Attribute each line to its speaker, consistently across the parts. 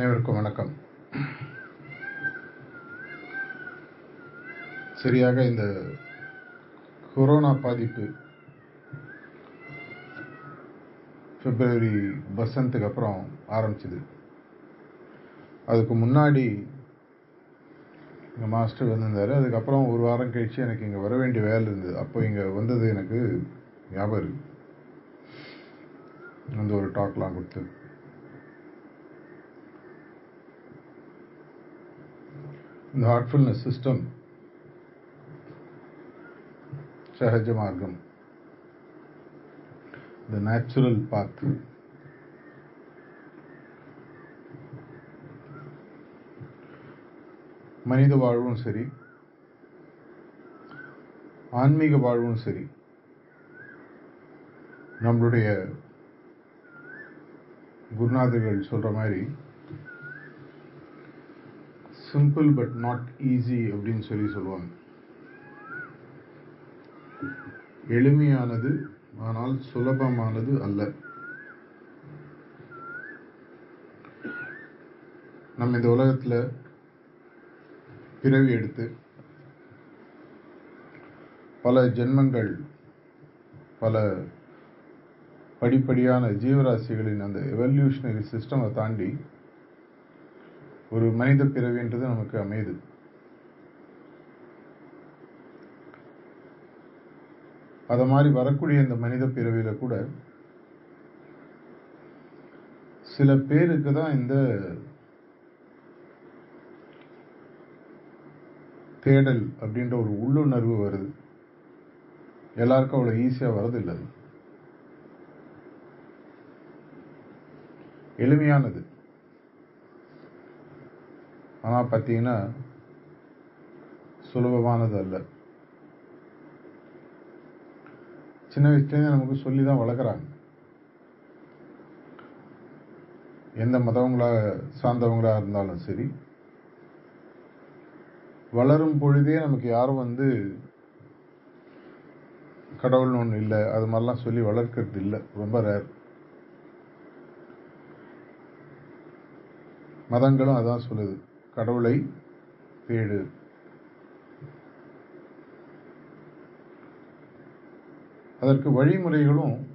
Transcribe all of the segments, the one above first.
Speaker 1: அனைவருக்கும் வணக்கம். சரியாக இந்த கொரோனா பாதிப்பு பிப்ரவரி பசந்தத்துக்கு அப்புறம் ஆரம்பிச்சது. அதுக்கு முன்னாடி எங்கள் மாஸ்டர் வந்திருந்தார். அதுக்கப்புறம் ஒரு வாரம் கழிச்சு எனக்கு இங்கே வர வேண்டிய வேலை இருந்தது. அப்போ இங்கே வந்தது எனக்கு ஞாபகம் இருக்கு. வந்து ஒரு டாக்லாம் கொடுத்து. இந்த ஹார்ட்ஃபுல்னஸ் சிஸ்டம் சகஜ மார்க்கம். த நேச்சுரல் பாத் மனித வாழ்வும் சரி ஆன்மீக வாழ்வும் சரி நம்மளுடைய குருநாதர்கள் சொல்ற மாதிரி சிம்பிள் பட் நாட் ஈஸி அப்படின்னு சொல்லி சொல்லுவாங்க. எளிமையானது ஆனால் சுலபமானது அல்ல. நம்ம இந்த உலகத்தில் பிறவி எடுத்து பல ஜென்மங்கள் பல படிப்படியான ஜீவராசிகளின் அந்த எவல்யூஷனரி சிஸ்டமை தாண்டி ஒரு மனித பிறவின்றது நமக்கு அமையுது. அத மாதிரி வரக்கூடிய இந்த மனித பிறவியில கூட சில பேருக்கு தான் இந்த தேடல் அப்படின்ற ஒரு உள்ளுணர்வு வருது. எல்லாருக்கும் அவ்வளவு ஈஸியா வரது அது. எளிமையானது. ஆனால் பார்த்தீங்கன்னா சுலபமானது அல்ல. சின்ன வயசுலேருந்து நமக்கு சொல்லி தான் வளர்க்குறாங்க. எந்த மதவங்களாக சார்ந்தவங்களாக இருந்தாலும் சரி வளரும் பொழுதே நமக்கு யாரும் வந்து கடவுள்னு ஒன்று இல்லை அது மாதிரிலாம் சொல்லி வளர்க்கறது இல்லை. ரொம்ப ரேர் மதங்களும் அதான் சொல்லுது. கடவுளை தேடு. அதற்கு வழிமுறைகளும்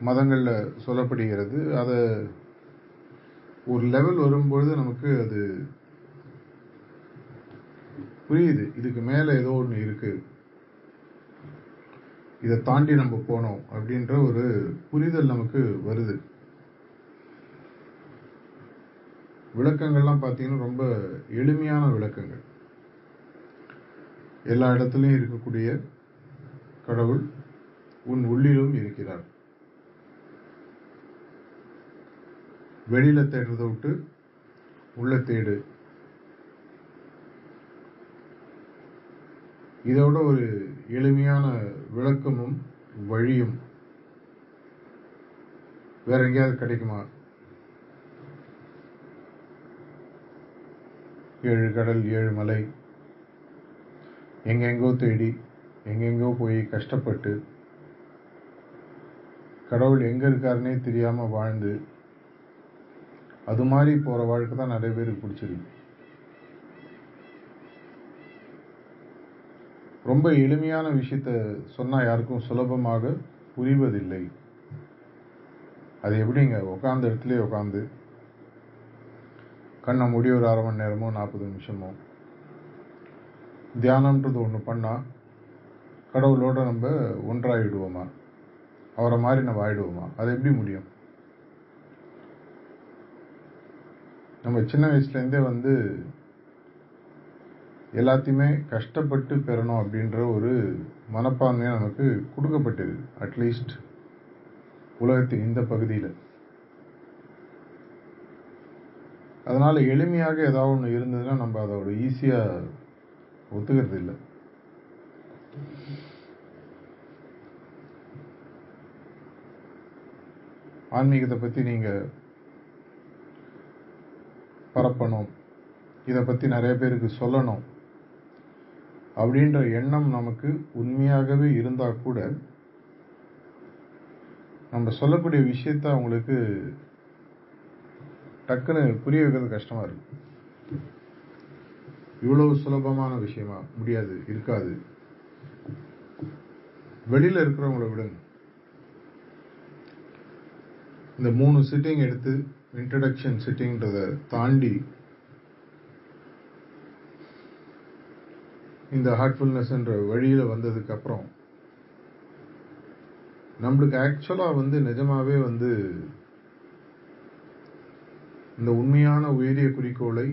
Speaker 1: மதங்களில் சொல்லப்படுகிறது. அதை ஒரு லெவல் வரும்பொழுது நமக்கு அது புரியுது. இதுக்கு மேலே ஏதோ ஒன்று இருக்கு. இதை தாண்டி நம்ம போனோம் அப்படின்ற ஒரு புரிதல் நமக்கு வருது. விளக்கங்கள்லாம் பார்த்தீங்கன்னா ரொம்ப எளிமையான விளக்கங்கள். எல்லா இடத்துலையும் இருக்கக்கூடிய கடவுள் உன் உள்ளிலும் இருக்கிறார். வெளியில தேடுறதை விட்டு உள்ள தேடு. இதோட ஒரு எளிமையான விளக்கமும் வழியும் வேற எங்கேயாவது கிடைக்குமா? ஏழு கடல் ஏழு மலை. எங்கெங்கோ தேடி எங்கெங்கோ போய் கஷ்டப்பட்டு கடவுள் எங்க இருக்காருன்னே தெரியாம வாழ்ந்து அது மாதிரி போற வாழ்க்கை தான் நிறைய பேருக்கு பிடிச்சிருக்கு. ரொம்ப எளிமையான விஷயத்த சொன்னா யாருக்கும் சுலபமாக புரிவதில்லை. அது எப்படிங்க? உட்காந்த இடத்துலயே உட்காந்து கண்ணை முடி ஒரு அரை மணி நேரமோ நாற்பது நிமிஷமோ. தியானம்ன்றது ஒன்று பண்ணால் கடவுளோட நம்ம ஒன்றாகிடுவோமா அவரை மாதிரி நம்ம ஆயிடுவோமா? அது எப்படி முடியும்? நம்ம சின்ன வயசுலேருந்தே வந்து எல்லாத்தையுமே கஷ்டப்பட்டு பெறணும் அப்படின்ற ஒரு மனப்பான்மையாக நமக்கு கொடுக்கப்பட்டது அட்லீஸ்ட் உலகத்தின் இந்த பகுதியில். அதனால் எளிமையாக ஏதாவது ஒன்று இருந்ததுன்னா நம்ம அதோட ஈஸியாக ஒத்துக்கிறது இல்லை. ஆன்மீகத்தை பற்றி நீங்கள் பரப்பணும். இதை பற்றி நிறைய பேருக்கு சொல்லணும். அப்படின்ற எண்ணம் நமக்கு உண்மையாகவே இருந்தால் கூட நம்ம சொல்லக்கூடிய விஷயத்த அவங்களுக்கு டக்குன்னு புரிய வைக்கிறது கஷ்டமாக இருக்கு. இவ்வளவு சுலபமான விஷயமா? முடியாது இருக்காது. வெளியில் இருக்கிறவங்கள விடுங்க. இந்த மூணு சிட்டிங் எடுத்து இன்ட்ரடக்ஷன் சிட்டிங்கிறத தாண்டி இந்த ஹார்ட்ஃபுல்னஸ்ன்ற வழியில வழியில் வந்ததுக்கப்புறம் நம்மளுக்கு ஆக்சுவலாக வந்து நிஜமாகவே வந்து இந்த உண்மையான உயரிய குறிக்கோளை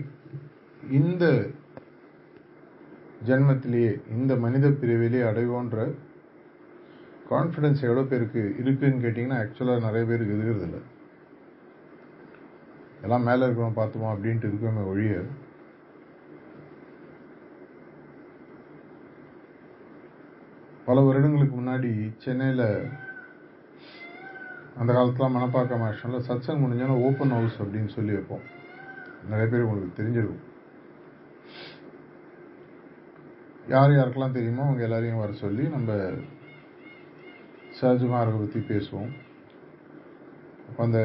Speaker 1: இந்த ஜென்மத்திலேயே இந்த மனித பிரிவிலேயே அடைவோன்ற கான்ஃபிடென்ஸ் எவ்வளோ பேருக்கு இருக்குன்னு கேட்டிங்கன்னா ஆக்சுவலாக நிறைய பேருக்கு இருக்கிறது இல்லை. எல்லாம் மேலே இருக்கிறோம் பார்த்துமா அப்படின்ட்டு இருக்கோமே ஒழிய பல வருடங்களுக்கு முன்னாடி சென்னையில் அந்த காலத்தில் மணப்பாக்கம் மாஷனில் சத்சங் முடிஞ்சோன்னா ஓப்பன் ஹவுஸ் அப்படின்னு சொல்லி வைப்போம். நிறைய பேர் உங்களுக்கு தெரிஞ்சிருக்கும். யார் யாருக்கெல்லாம் தெரியுமோ அவங்க எல்லாரையும் வர சொல்லி நம்ம சஹஜமார்கை பற்றி பேசுவோம். அப்போ அந்த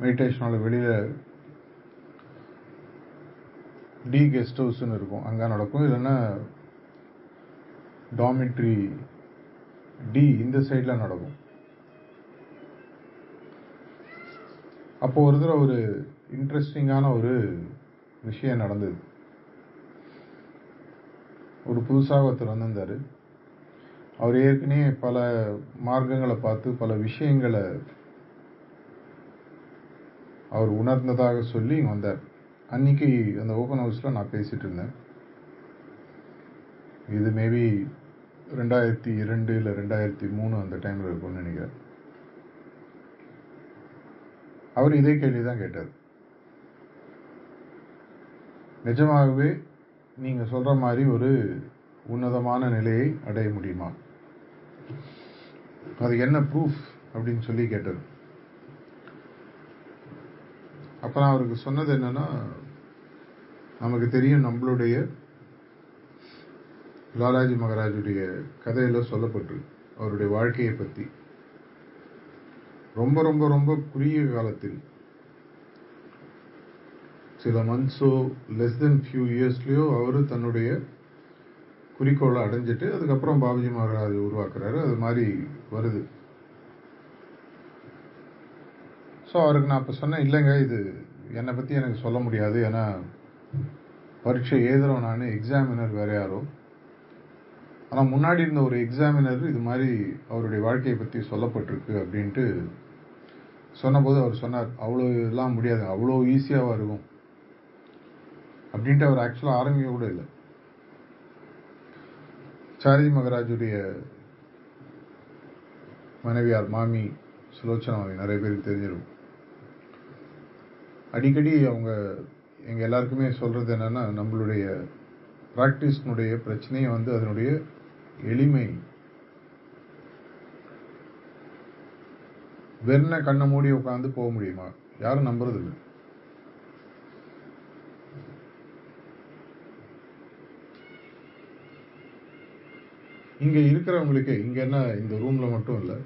Speaker 1: மெடிடேஷனோட வெளியில் டி கெஸ்ட் ஹவுஸ்னு இருக்கும். அங்கே நடக்கும். இல்லைன்னா டாமிட்ரி டி இந்த சைடில் நடக்கும். அப்போ ஒரு தடவை ஒரு இன்ட்ரெஸ்டிங்கான ஒரு விஷயம் நடந்தது. ஒரு புதுசாக ஒருத்தர் வந்திருந்தார். அவர் ஏற்கனவே பல மார்க்கங்களை பார்த்து பல விஷயங்களை அவர் உணர்ந்ததாக சொல்லி இங்கே வந்தார். அன்னைக்கு அந்த ஓப்பன் ஹவுஸில் நான் பேசிகிட்டு இருந்தேன். இது மேபி ரெண்டாயிரத்தி இரண்டு இல்லை ரெண்டாயிரத்தி மூணு அந்த டைமில் இருக்கும்னு நினைக்கிறேன். அவர் இதே கேள்வி தான் கேட்டார். நிஜமாகவே நீங்கள் சொல்கிற மாதிரி ஒரு உன்னதமான நிலையை அடைய முடியுமா? அது என்ன ப்ரூஃப் அப்படின்னு சொல்லி கேட்டார் அப்புறம் நான் அவருக்கு சொன்னது என்னன்னா நமக்கு தெரியும் நம்மளுடைய லாலாஜி மகராஜுடைய கதையில் சொல்லப்பட்டிருக்கு. அவருடைய வாழ்க்கையை பற்றி ரொம்ப ரொம்ப ரொம்ப குறுகிய காலத்தில். சில மந்த்ஸோ லெஸ் தென் ஃபியூ இயர்ஸ்லேயோ அவர் தன்னுடைய குறிக்கோளை அடைஞ்சிட்டு அதுக்கப்புறம் பாபுஜி மகாராஜ் உருவாக்குறாரு. அது மாதிரி வருது. ஸோ அவருக்கு நான் இப்போ சொன்னேன் இல்லைங்க இது என்னை பற்றி எனக்கு சொல்ல முடியாது. ஏன்னா பரீட்சை எழுதுறோம் நான் எக்ஸாமினர் வேற யாரோ. ஆனால் முன்னாடி இருந்த ஒரு எக்ஸாமினர் இது மாதிரி அவருடைய வாழ்க்கையை பற்றி சொல்லப்பட்டிருக்கு அப்படின்ட்டு சொன்னபோது அவர் சொன்னார் அவ்வளோ இதெல்லாம் முடியாது அவ்வளோ ஈஸியாக இருக்கும். அப்படின்ட்டு அவர் ஆக்சுவலாக ஆரம்பிக்க கூட இல்லை. சாரதி மகராஜுடைய மனைவியார் மாமி சுலோச்சனாவை நிறைய பேருக்கு தெரிஞ்சிருக்கும் அடிக்கடி அவங்க எங்கள் எல்லாருக்குமே சொல்றது என்னென்னா நம்மளுடைய ப்ராக்டிஸ்னுடைய பிரச்சனையை வந்து அதனுடைய எளிமை வெண்ண கண்ணை மூடி உட்காந்து போக முடியுமா? யாரும் நம்புறது இல்லை இங்க இருக்கிறவங்களுக்கே இங்க என்ன இந்த ரூம்ல மட்டும் இல்லை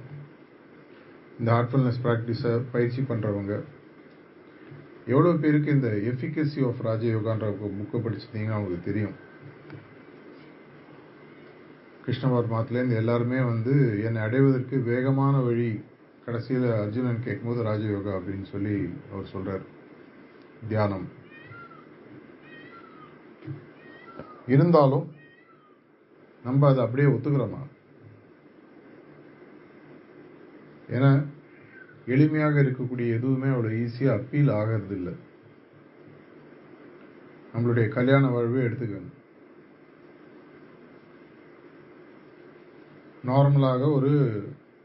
Speaker 1: இந்த ஹார்ட்ஃபுல்னஸ் ப்ராக்டிஸை பயிற்சி பண்றவங்க எவ்வளவு பேருக்கு இந்த எஃபிகசி ஆஃப் ராஜயோகான்ற புக்கை படிச்சிருந்தீங்கன்னா அவங்களுக்கு தெரியும். கிருஷ்ண பரமாத்துலேருந்து எல்லாருமே வந்து என்னை அடைவதற்கு வேகமான வழி கடைசியில் அர்ஜுனன் கேட்கும்போது ராஜயோகா அப்படின்னு சொல்லி அவர் சொல்றார். தியானம். இருந்தாலும் நம்ம அதை அப்படியே ஒத்துக்கிறோமா? ஏன்னா எளிமையாக இருக்கக்கூடிய எதுவுமே அவ்வளோ ஈஸியாக அப்பீல் ஆகிறது இல்லை நம்மளுடைய கல்யாண வாழ்வே எடுத்துக்கணும் நார்மலாக ஒரு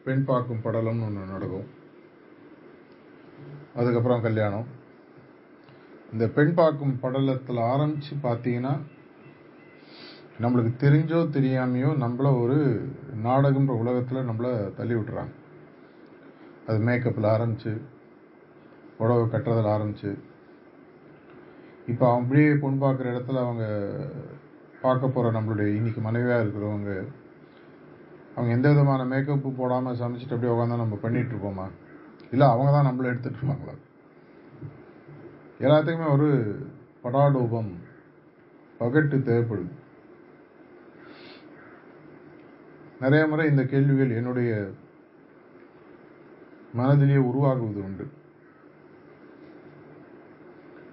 Speaker 1: பெண் பார்க்கும் படலம்னு ஒன்று நடக்கும். அதுக்கப்புறம் கல்யாணம். இந்த பெண் பார்க்கும் படலத்தில் ஆரம்பித்து பார்த்தீங்கன்னா நம்மளுக்கு தெரிஞ்சோ தெரியாமையோ நம்மள ஒரு நாடகம்ன்ற உலகத்தில் நம்மளை தள்ளி விட்டுறாங்க. அது மேக்கப்பில் ஆரம்பிச்சு உடவை கட்டுறதில் ஆரம்பிச்சு. இப்போ அப்படியே பொண்ணு பார்க்குற இடத்துல அவங்க பார்க்க போகிற நம்மளுடைய இன்னைக்கு மனைவியாக இருக்கிறவங்க அவங்க எந்த விதமான மேக்கப்பு போடாமல் சமைச்சிட்டு அப்படியே உட்காந்தா நம்ம பண்ணிட்டு இருப்போமா? இல்லை அவங்க தான் நம்மள எடுத்துட்டு இருப்பாங்களா? எல்லாத்துக்குமே ஒரு படாடோபம் பகட்டு தேவைப்படுது. நிறைய முறை இந்த கேள்விகள் என்னுடைய மனதிலேயே உருவாகுவது உண்டு.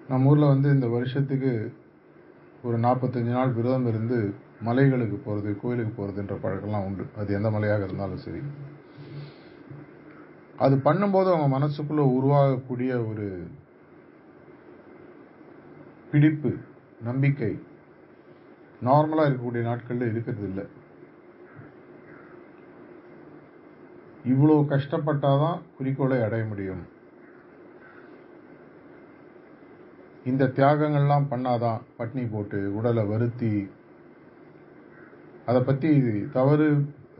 Speaker 1: நம்ம ஊரில் வந்து இந்த வருஷத்துக்கு ஒரு நாற்பத்தஞ்சு நாள் விரதம் இருந்து மலைகளுக்கு போகிறது கோயிலுக்கு போகிறதுன்ற பழக்கம்லாம் உண்டு. அது எந்த மலையாக இருந்தாலும் சரி. அது பண்ணும்போது அவங்க மனசுக்குள்ள உருவாகக்கூடிய ஒரு பிடிப்பு நம்பிக்கை நார்மலாக இருக்கக்கூடிய நாட்களில் இருக்கிறது இல்லை இவ்வளோ கஷ்டப்பட்டாதான் குறிக்கோளை அடைய முடியும். இந்த தியாகங்கள்லாம் பண்ணாதான் பட்னி போட்டு உடலை வருத்தி அதை பற்றி தவறு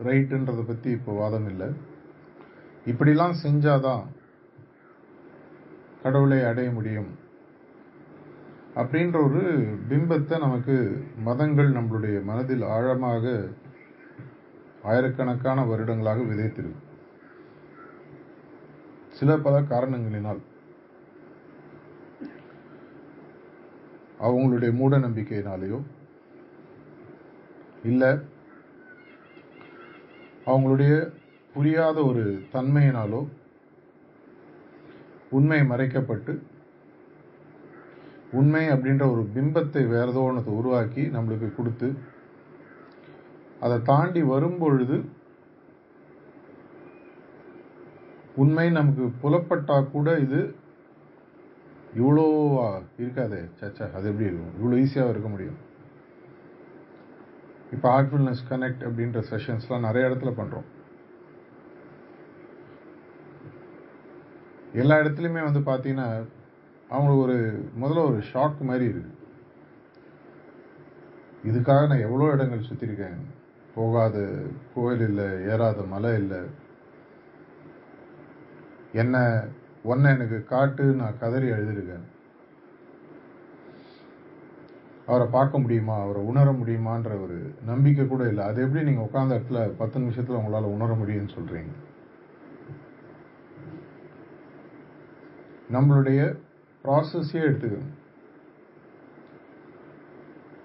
Speaker 1: ரைட்டுன்றதை பற்றி இப்போ வாதம் இல்லை இப்படிலாம் செஞ்சாதான் கடவுளை அடைய முடியும். அப்படின்ற ஒரு பிம்பத்தை நமக்கு மதங்கள் நம்மளுடைய மனதில் ஆழமாக ஆயிரக்கணக்கான வருடங்களாக விதைத்திருக்கு. சில பல காரணங்களினால். அவங்களுடைய மூட நம்பிக்கையினாலேயோ இல்லை. அவங்களுடைய புரியாத ஒரு தன்மையினாலோ உண்மை மறைக்கப்பட்டு உண்மை அப்படின்ற ஒரு பிம்பத்தை வேறு ஏதோ ஒன்றத்தை உருவாக்கி நம்மளுக்கு கொடுத்து அதை தாண்டி வரும்பொழுது உண்மை நமக்கு புலப்பட்டா கூட இது இவ்வளோ இருக்காதே சச்சா அது எப்படி இருக்கும்? இவ்வளோ ஈஸியாக இருக்க முடியும். இப்போ ஹார்ட்ஃபுல்னஸ் கனெக்ட் அப்படின்ற செஷன்ஸ்லாம் நிறைய இடத்துல பண்ணுறோம் எல்லா இடத்துலையுமே வந்து பார்த்தீங்கன்னா அவங்களுக்கு ஒரு முதல்ல ஒரு ஷாக் மாதிரி இருக்கு. இதுக்காக நான் எவ்வளோ இடங்கள் சுற்றிருக்கேன் போகாத கோயில் இல்லை ஏறாத மலை இல்லை. என்ன ஒன்றை எனக்கு காட்டு நான் கதறி எழுதியிருக்கேன் அவரை பார்க்க முடியுமா? அவரை உணர முடியுமான்ற ஒரு நம்பிக்கை கூட இல்லை. அது எப்படி நீங்கள் உட்காந்த இடத்துல பத்து நிமிஷத்தில் உங்களால் உணர முடியும்னு சொல்கிறீங்க நம்மளுடைய ப்ராசஸே எடுத்துக்கணும்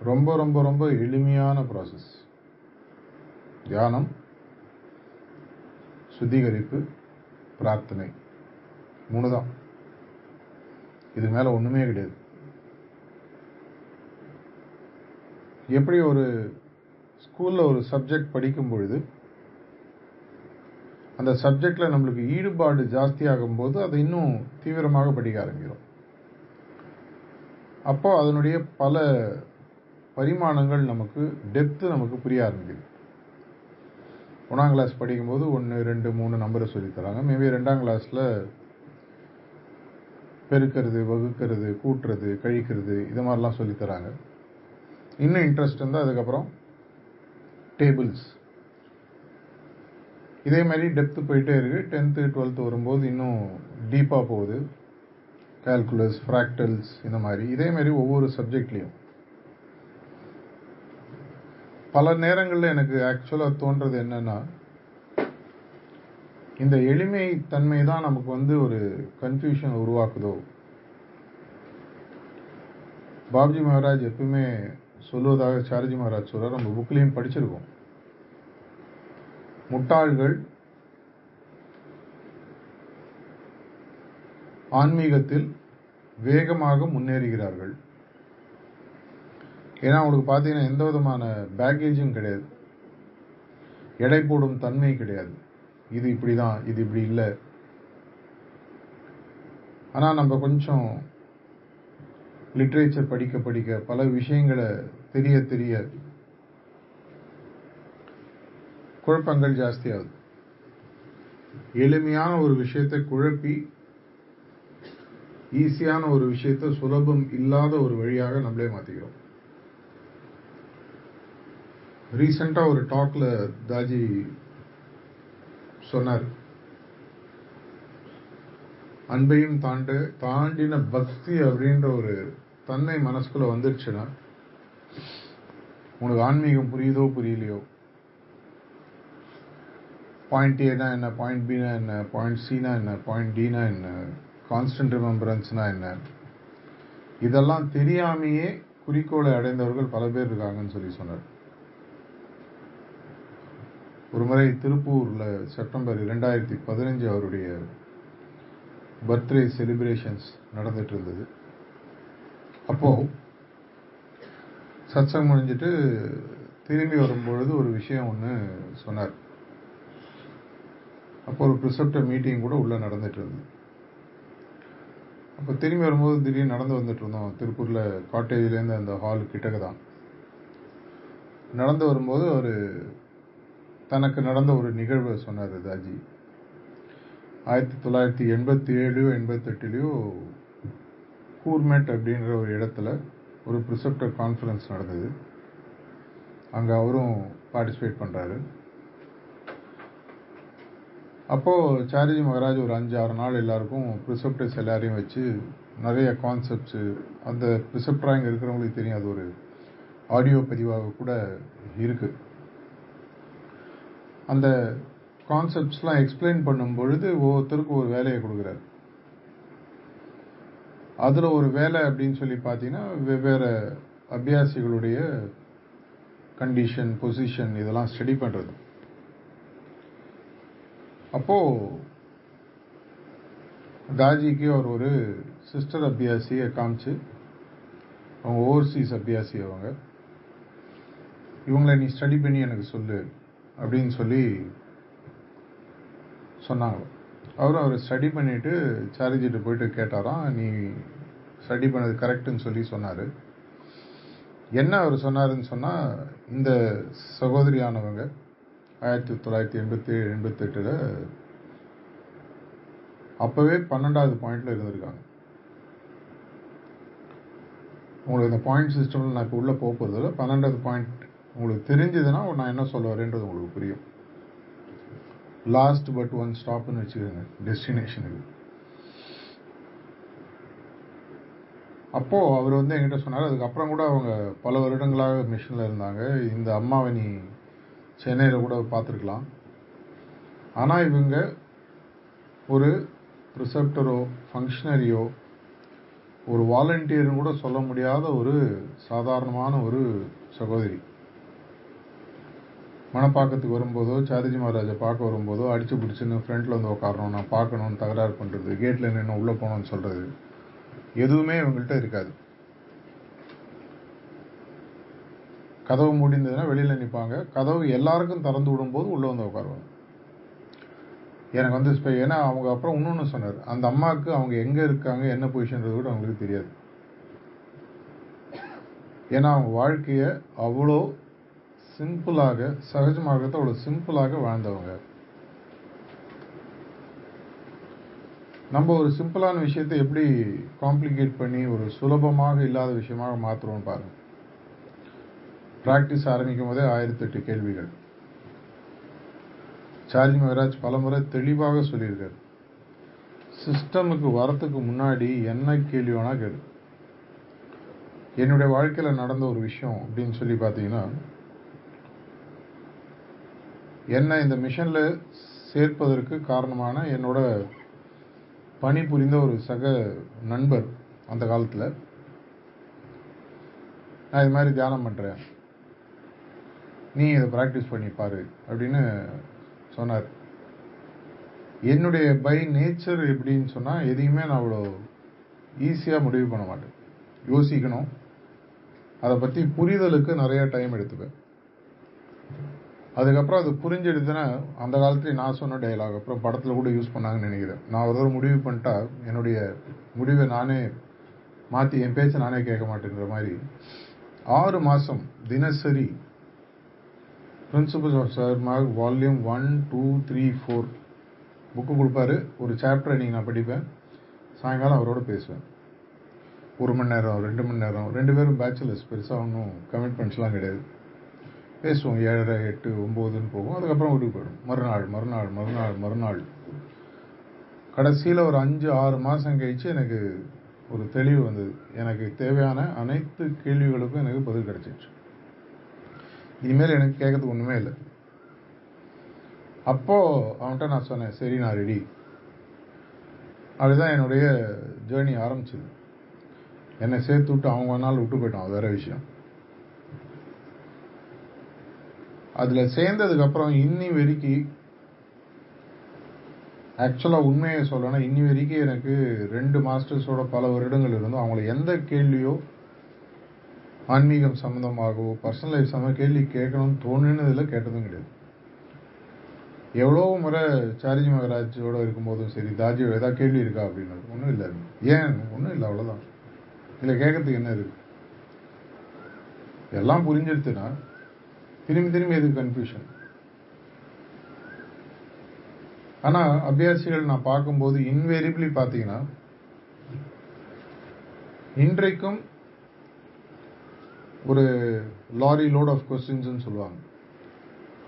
Speaker 1: ரொம்ப ரொம்ப ரொம்ப எளிமையான ப்ராசஸ் தியானம் சுத்திகரிப்பு பிரார்த்தனை. மூணு தான் இது மேலே ஒன்றுமே கிடையாது. எப்படி ஒரு ஸ்கூலில் ஒரு சப்ஜெக்ட் படிக்கும் பொழுது அந்த சப்ஜெக்டில் நம்மளுக்கு ஈடுபாடு ஜாஸ்தியாகும் போது அதை இன்னும் தீவிரமாக படிக்க ஆரம்பிக்கிறோம். அப்போ அதனுடைய பல பரிமாணங்கள் நமக்கு டெப்த் நமக்கு புரிய ஆரம்பிக்குது. ஒன்றாம் கிளாஸ் படிக்கும்போது ஒன்று ரெண்டு மூணு நம்பரை சொல்லித்தராங்க மேபி ரெண்டாம் கிளாஸில் பெருக்கிறது வகுக்கிறது கூட்டுறது கழிக்கிறது இது மாதிரிலாம் சொல்லித் தராங்க. இன்னும் இன்ட்ரெஸ்ட் இருந்தால் அதுக்கப்புறம் டேபிள்ஸ் இதே மாதிரி டெப்த் போயிட்டே இருக்குது டென்த்து டுவெல்த்து வரும்போது இன்னும் டீப்பாக போகுது. கால்குலஸ் ஃப்ராக்டல்ஸ் இந்த மாதிரி. இதே மாதிரி ஒவ்வொரு சப்ஜெக்ட்லேயும் பல நேரங்களில் எனக்கு ஆக்சுவலாக தோன்றது என்னன்னா இந்த எளிமை தன்மை தான் நமக்கு வந்து ஒரு கன்ஃபியூஷன் உருவாக்குதோ. பாப்ஜி மகாராஜ் எப்பவுமே சொல்லுவதாக சாரஜி மகாராஜ் சொல்றார். நம்ம புக்லேயும் படிச்சிருக்கோம். முட்டாள்கள் ஆன்மீகத்தில் வேகமாக முன்னேறுகிறார்கள். ஏன்னா அவங்களுக்கு பார்த்தீங்கன்னா எந்த விதமான பேக்கேஜும் கிடையாது. எடை போடும் தன்மை கிடையாது. இது இப்படி தான் இது இப்படி இல்லை. ஆனால் நம்ம கொஞ்சம் லிட்ரேச்சர் படிக்க படிக்க பல விஷயங்களை தெரிய தெரிய குழப்பங்கள் ஜாஸ்தியாகுது. எளிமையான ஒரு விஷயத்தை குழப்பி ஈஸியான ஒரு விஷயத்தை சுலபம் இல்லாத ஒரு வழியாக நம்மளே மாற்றிக்கிறோம் ரீசண்டாக ஒரு டாக்ல தாஜி சொன்னார். அன்பையும் தாண்ட தாண்டின பக்தி அப்படின்ற ஒரு தன்மை மனசுக்குள்ள வந்துருச்சுன்னா உனக்கு ஆன்மீகம் புரியுதோ புரியலையோ? பாயிண்ட் ஏனா என்ன? பாயிண்ட் பினா என்ன? பாயிண்ட் சினா என்ன? பாயிண்ட் டினா என்ன? கான்ஸ்டன்ட் ரிமெம்பரன்ஸ்னா என்ன? இதெல்லாம் தெரியாமையே குறிக்கோளை அடைந்தவர்கள் பல பேர் இருக்காங்கன்னு சொல்லி சொன்னார். ஒரு முறை திருப்பூரில் செப்டம்பர் இரண்டாயிரத்தி பதினஞ்சு அவருடைய பர்த்டே செலிப்ரேஷன்ஸ் நடந்துட்டு இருந்தது. அப்போ சத்சங்கம் முடிஞ்சிட்டு திரும்பி வரும்பொழுது ஒரு விஷயம் ஒன்று சொன்னார். அப்போ ஒரு ப்ரிசப்டர் மீட்டிங் கூட உள்ள நடந்துட்டு இருந்தது. அப்போ திரும்பி வரும்போது திடீர்னு நடந்து வந்துட்டு இருந்தோம். திருப்பூரில் காட்டேஜ்லேருந்து அந்த ஹால் கிட்டக்க தான் நடந்து வரும்போது அவர் தனக்கு நடந்த ஒரு நிகழ்வை சொன்னார் தாஜி ஆயிரத்தி தொள்ளாயிரத்தி எண்பத்தி ஏழுலையோ எண்பத்தெட்டுலேயோ கூர்மேட் அப்படின்ற ஒரு இடத்துல ஒரு ப்ரிசெப்டர் கான்ஃபரன்ஸ் நடந்தது. அங்கே அவரும் பார்ட்டிசிபேட் பண்ணுறாரு அப்போது சாரிஜி மகராஜ் ஒரு அஞ்சு ஆறு நாள் எல்லாருக்கும் ப்ரிசெப்டர்ஸ் எல்லாரையும் வச்சு நிறைய கான்செப்ட்ஸு அந்த ப்ரிசெப்டராக இங்கே இருக்கிறவங்களுக்கு தெரியும். அது ஒரு ஆடியோ பதிவாக கூட இருக்குது அந்த கான்செப்ட்ஸ்லாம் எக்ஸ்பிளைன் பண்ணும் பொழுது ஒவ்வொருத்தருக்கும் ஒரு வேலையை கொடுக்குறாரு. அதில் ஒரு வேலை அப்படின்னு சொல்லி பார்த்தீங்கன்னா வெவ்வேறு அபியாசிகளுடைய கண்டிஷன் பொசிஷன் இதெல்லாம் ஸ்டடி பண்ணுறது அப்போது தாஜிக்கு அவர் ஒரு சிஸ்டர் அபியாசியை காமிச்சு அவங்க ஓவர்சீஸ் அபியாசி அவங்க. இவங்களை நீ ஸ்டடி பண்ணி எனக்கு சொல்லு அப்படின்னு சொல்லி சொன்னாங்க. அவரும் அவர் ஸ்டடி பண்ணிவிட்டு சாரிஜிட்ட போயிட்டு கேட்டாராம் நீ ஸ்டடி பண்ணது கரெக்டுன்னு சொல்லி சொன்னார். என்ன அவர் சொன்னாருன்னு சொன்னால் இந்த சகோதரியானவங்க ஆயிரத்தி தொள்ளாயிரத்தி எண்பத்தி ஏழு எண்பத்தெட்டில் அப்போவே பன்னெண்டாவது பாயிண்டில் இருந்திருக்காங்க. உங்களுக்கு இந்த பாயிண்ட் சிஸ்டமில் நான் இப்போ உள்ளே போக போகிறதில்ல பன்னெண்டாவது பாயிண்ட் உங்களுக்கு தெரிஞ்சதுன்னா நான் என்ன சொல்ல வரேன்றது உங்களுக்கு புரியும். லாஸ்ட் பட் ஒன் ஸ்டாப்னு வச்சுக்கோங்க டெஸ்டினேஷனுக்கு அப்போது அவர் வந்து என்கிட்ட சொன்னார் அதுக்கப்புறம் கூட அவங்க பல வருடங்களாக மிஷனில் இருந்தாங்க. இந்த அம்மாவை நீ சென்னையில் கூட பார்த்துருக்கலாம். ஆனால் இவங்க ஒரு ரிசப்டரோ ஃபங்க்ஷனரியோ ஒரு வாலண்டியர்னு கூட சொல்ல முடியாத ஒரு சாதாரணமான ஒரு சகோதரி. மணப்பாக்கத்துக்கு வரும்போதோ சாதிஜி மகாராஜை பார்க்க வரும்போதோ அடிச்சு பிடிச்சின்னு ஃப்ரண்ட்டில் வந்து உட்காரணும் நான் பார்க்கணும்னு தகராறு பண்ணுறது கேட்டில் நின்று உள்ளே போகணும்னு சொல்கிறது எதுவுமே இவங்கள்ட்ட இருக்காது. கதவு முடிந்ததுன்னா வெளியில் நிற்பாங்க கதவு எல்லாருக்கும் திறந்து விடும்போது உள்ளே வந்து உட்காருவாங்க எனக்கு வந்து இப்போ ஏன்னா அவங்க அப்புறம் இன்னொன்று சொன்னார். அந்த அம்மாவுக்கு அவங்க எங்கே இருக்காங்க என்ன பொசிஷன்றது கூட அவங்களுக்கு தெரியாது. ஏன்னா அவங்க வாழ்க்கையை அவ்வளோ சிம்பிளாக சகஜமாக அவ்வளோ சிம்பிளாக வாழ்ந்தவங்க. நம்ம ஒரு சிம்பிளான விஷயத்தை எப்படி காம்ப்ளிகேட் பண்ணி ஒரு சுலபமாக இல்லாத விஷயமாக மாற்றுறோம்னு பாருங்க. ப்ராக்டிஸ் ஆரம்பிக்கும் போதே ஆயிரத்தி எட்டு கேள்விகள். சார்ஜி மகராஜ் பலமுறை தெளிவாக சொல்லியிருக்காரு. சிஸ்டமுக்கு வரத்துக்கு முன்னாடி என்ன கேள்வி வேணால் கேளு. என்னுடைய வாழ்க்கையில் நடந்த ஒரு விஷயம் அப்படின்னு சொல்லி பார்த்தீங்கன்னா என்னை இந்த மிஷனில் சேர்ப்பதற்கு காரணமான என்னோட பணிபுரிந்த ஒரு சக நண்பர் அந்த காலத்தில். நான் இது மாதிரி தியானம் பண்ணுறேன் நீ இதை ப்ராக்டிஸ் பண்ணி பாரு அப்படின்னு சொன்னார். என்னுடைய பை நேச்சர் எப்படின்னு சொன்னால் எதையுமே நான் அவ்வளோ ஈஸியாக முடிவு பண்ண மாட்டேன். யோசிக்கணும். அதை பற்றி புரிதலுக்கு நிறைய டைம் எடுத்துப்பேன். அதுக்கப்புறம் அது புரிஞ்சிடுதுன்னா அந்த காலத்துலேயும் நான் சொன்ன டைலாக் அப்புறம் படத்தில் கூட யூஸ் பண்ணாங்கன்னு நினைக்கிறேன். நான் ஒரு தடவை முடிவு பண்ணிட்டா என்னுடைய முடிவை நானே மாற்றி என் பேச்சை நானே கேட்க மாட்டேங்கிற மாதிரி ஆறு மாதம் தினசரி principle of mark volume one two three four book கொடுப்பாரு. ஒரு சாப்டர் நீங்கள் நான் படிப்பேன். சாயங்காலம் அவரோட பேசுவேன். ஒரு மணி நேரம் ரெண்டு மணி நேரம் ரெண்டு பேரும் பேச்சுலர்ஸ் பெருசாக ஒன்றும் கமிட்மெண்ட்ஸ்லாம் கிடையாது. பேசுவோம் ஏழரை எட்டு ஒம்போதுன்னு போகும். அதுக்கப்புறம் வீட்டுக்கு போயிடும். மறுநாள் மறுநாள் மறுநாள் மறுநாள். கடைசியில் ஒரு அஞ்சு ஆறு மாதம் கழிச்சு எனக்கு ஒரு தெளிவு வந்தது. எனக்கு தேவையான அனைத்து கேள்விகளுக்கும் எனக்கு பதில் கிடச்சிச்சு. இனிமேல் எனக்கு கேட்கறதுக்கு ஒன்றுமே இல்லை. அப்போது அவன்கிட்ட நான் சொன்னேன் சரி நான் ரெடி அதுதான் என்னுடைய ஜேர்னி ஆரம்பிச்சது. என்னை சேர்த்து விட்டு அவங்க நாள் விட்டு போயிட்டான். அது வேற விஷயம். அதில் சேர்ந்ததுக்கப்புறம் இன்னி வரைக்கும் ஆக்சுவலாக உண்மையை சொல்லணும் இன்னி வரைக்கும் எனக்கு ரெண்டு மாஸ்டர்ஸோட பல வருடங்கள் இருந்தும் அவங்கள எந்த கேள்வியோ ஆன்மீகம் சம்மந்தமாகவோ பர்சனல் லைஃப் சம்மந்த கேள்வி கேட்கணும்னு தோணுனதில் கேட்டதும் கிடையாது. எவ்வளோ முறை சாரிஜி மகராஜோட இருக்கும்போதும் சரி தாஜி ஏதாவது கேள்வி இருக்கா அப்படின்னு ஒன்றும் இல்லை. ஏன்? ஒன்றும் இல்லை அவ்வளோதான் இல்லை கேட்கறதுக்கு என்ன இருக்கு? எல்லாம் புரிஞ்சிருச்சுன்னா திரும்பி திரும்பி இது கன்ஃபியூஷன் ஆனா அபியாசிகள் நான் பார்க்கும்போது இன்வேரியபிளி பார்த்தீங்கன்னா இன்றைக்கும் ஒரு லாரி லோட் ஆஃப் கொஸ்டின்ஸ் சொல்லுவாங்க.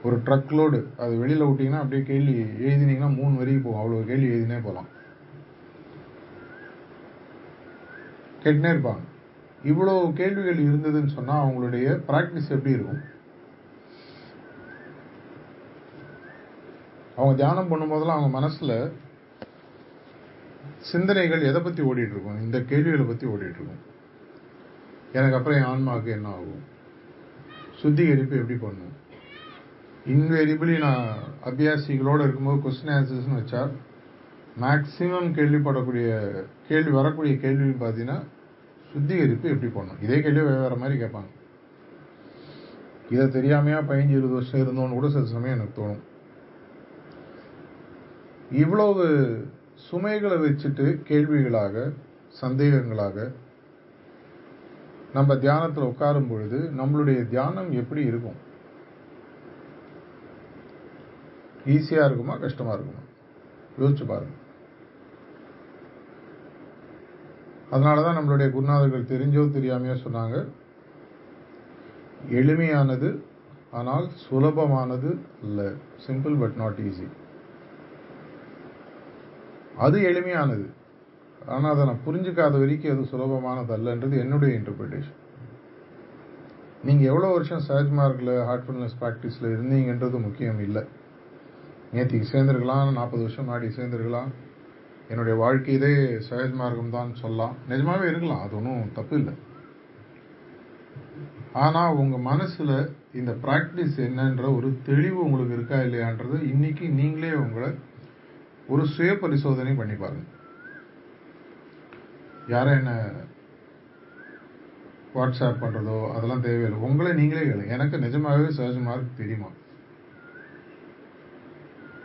Speaker 1: ஒரு ட்ரக் லோடு அது வெளியில விட்டீங்கன்னா அப்படியே கேள்வி எழுதினீங்கன்னா மூணு வரைக்கும் போகும். அவ்வளவு கேள்வி எழுதினே போகலாம். கேட்டுனே இருப்பாங்க. இவ்வளவு கேள்விகள் இருந்ததுன்னு சொன்னா அவங்களுடைய பிராக்டிஸ் எப்படி இருக்கும்? அவங்க தியானம் பண்ணும்போதெல்லாம் அவங்க மனசில் சிந்தனைகள் எதை பற்றி ஓடிட்டு இருக்கும்? இந்த கேள்விகளை பற்றி ஓடிட்டு இருக்கும். எனக்கு அப்புறம் என் ஆன்மாவுக்கு என்ன ஆகும்? சுத்திகரிப்பு எப்படி பண்ணும்? இன்வேரியபிளி நான் அபியாசிகளோடு இருக்கும்போது கொஸ்டின் ஆன்சர்ஸ்னு வச்சா மேக்சிமம் கேள்விப்படக்கூடிய கேள்வி வரக்கூடிய கேள்வி பார்த்தீங்கன்னா சுத்திகரிப்பு எப்படி பண்ணும்? இதே கேள்வி வேறு மாதிரி கேட்பாங்க. இதை தெரியாமையா பதினஞ்சு இருபது வருஷம் இருந்தோன்னு கூட சில சமயம் எனக்கு தோணும். இவ்வளவு சுமைகளை வச்சுட்டு கேள்விகளாக சந்தேகங்களாக நம்ம தியானத்தில் உட்காரும் பொழுது நம்மளுடைய தியானம் எப்படி இருக்கும்? ஈஸியாக இருக்குமா கஷ்டமாக இருக்குமா? யோசிச்சு பாருங்க. அதனாலதான் நம்மளுடைய குருநாதர்கள் தெரிஞ்சோ தெரியாமையோ சொன்னாங்க எளிமையானது ஆனால் சுலபமானது இல்லை. சிம்பிள் பட் நாட் ஈஸி அது எளிமையானது. ஆனால் அதை நான் புரிஞ்சுக்காத வரைக்கும் அது சுலபமானது அல்லன்றது என்னுடைய இன்டர்பிரிட்டேஷன் நீங்கள் எவ்வளோ வருஷம் சஹஜ் மார்க்கில் ஹார்ட்ஃபுல்னஸ் ப்ராக்டிஸில் இருந்தீங்கன்றது முக்கியம் இல்லை. நேற்றுக்கு சேர்ந்துருக்கலாம் நாற்பது வருஷம் முன்னாடி சேர்ந்துருக்கலாம் என்னுடைய வாழ்க்கையிலே சஹஜ் மார்க்கம் தான் சொல்லலாம். நிஜமாகவே இருக்கலாம் அது ஒன்றும் தப்பு இல்லை. ஆனால் உங்கள் மனசில் இந்த ப்ராக்டிஸ் என்னன்ற ஒரு தெளிவு உங்களுக்கு இருக்கா இல்லையான்றது இன்றைக்கி நீங்களே உங்களை ஒரு சுய பரிசோதனை பண்ணி பாருங்க யாரும் என்ன வாட்ஸ்அப் பண்றதோ அதெல்லாம் தேவையில்லை. உங்களை நீங்களே கேளுங்க. எனக்கு நிஜமாவே சஹஜ் மார்க் தெரியுமா?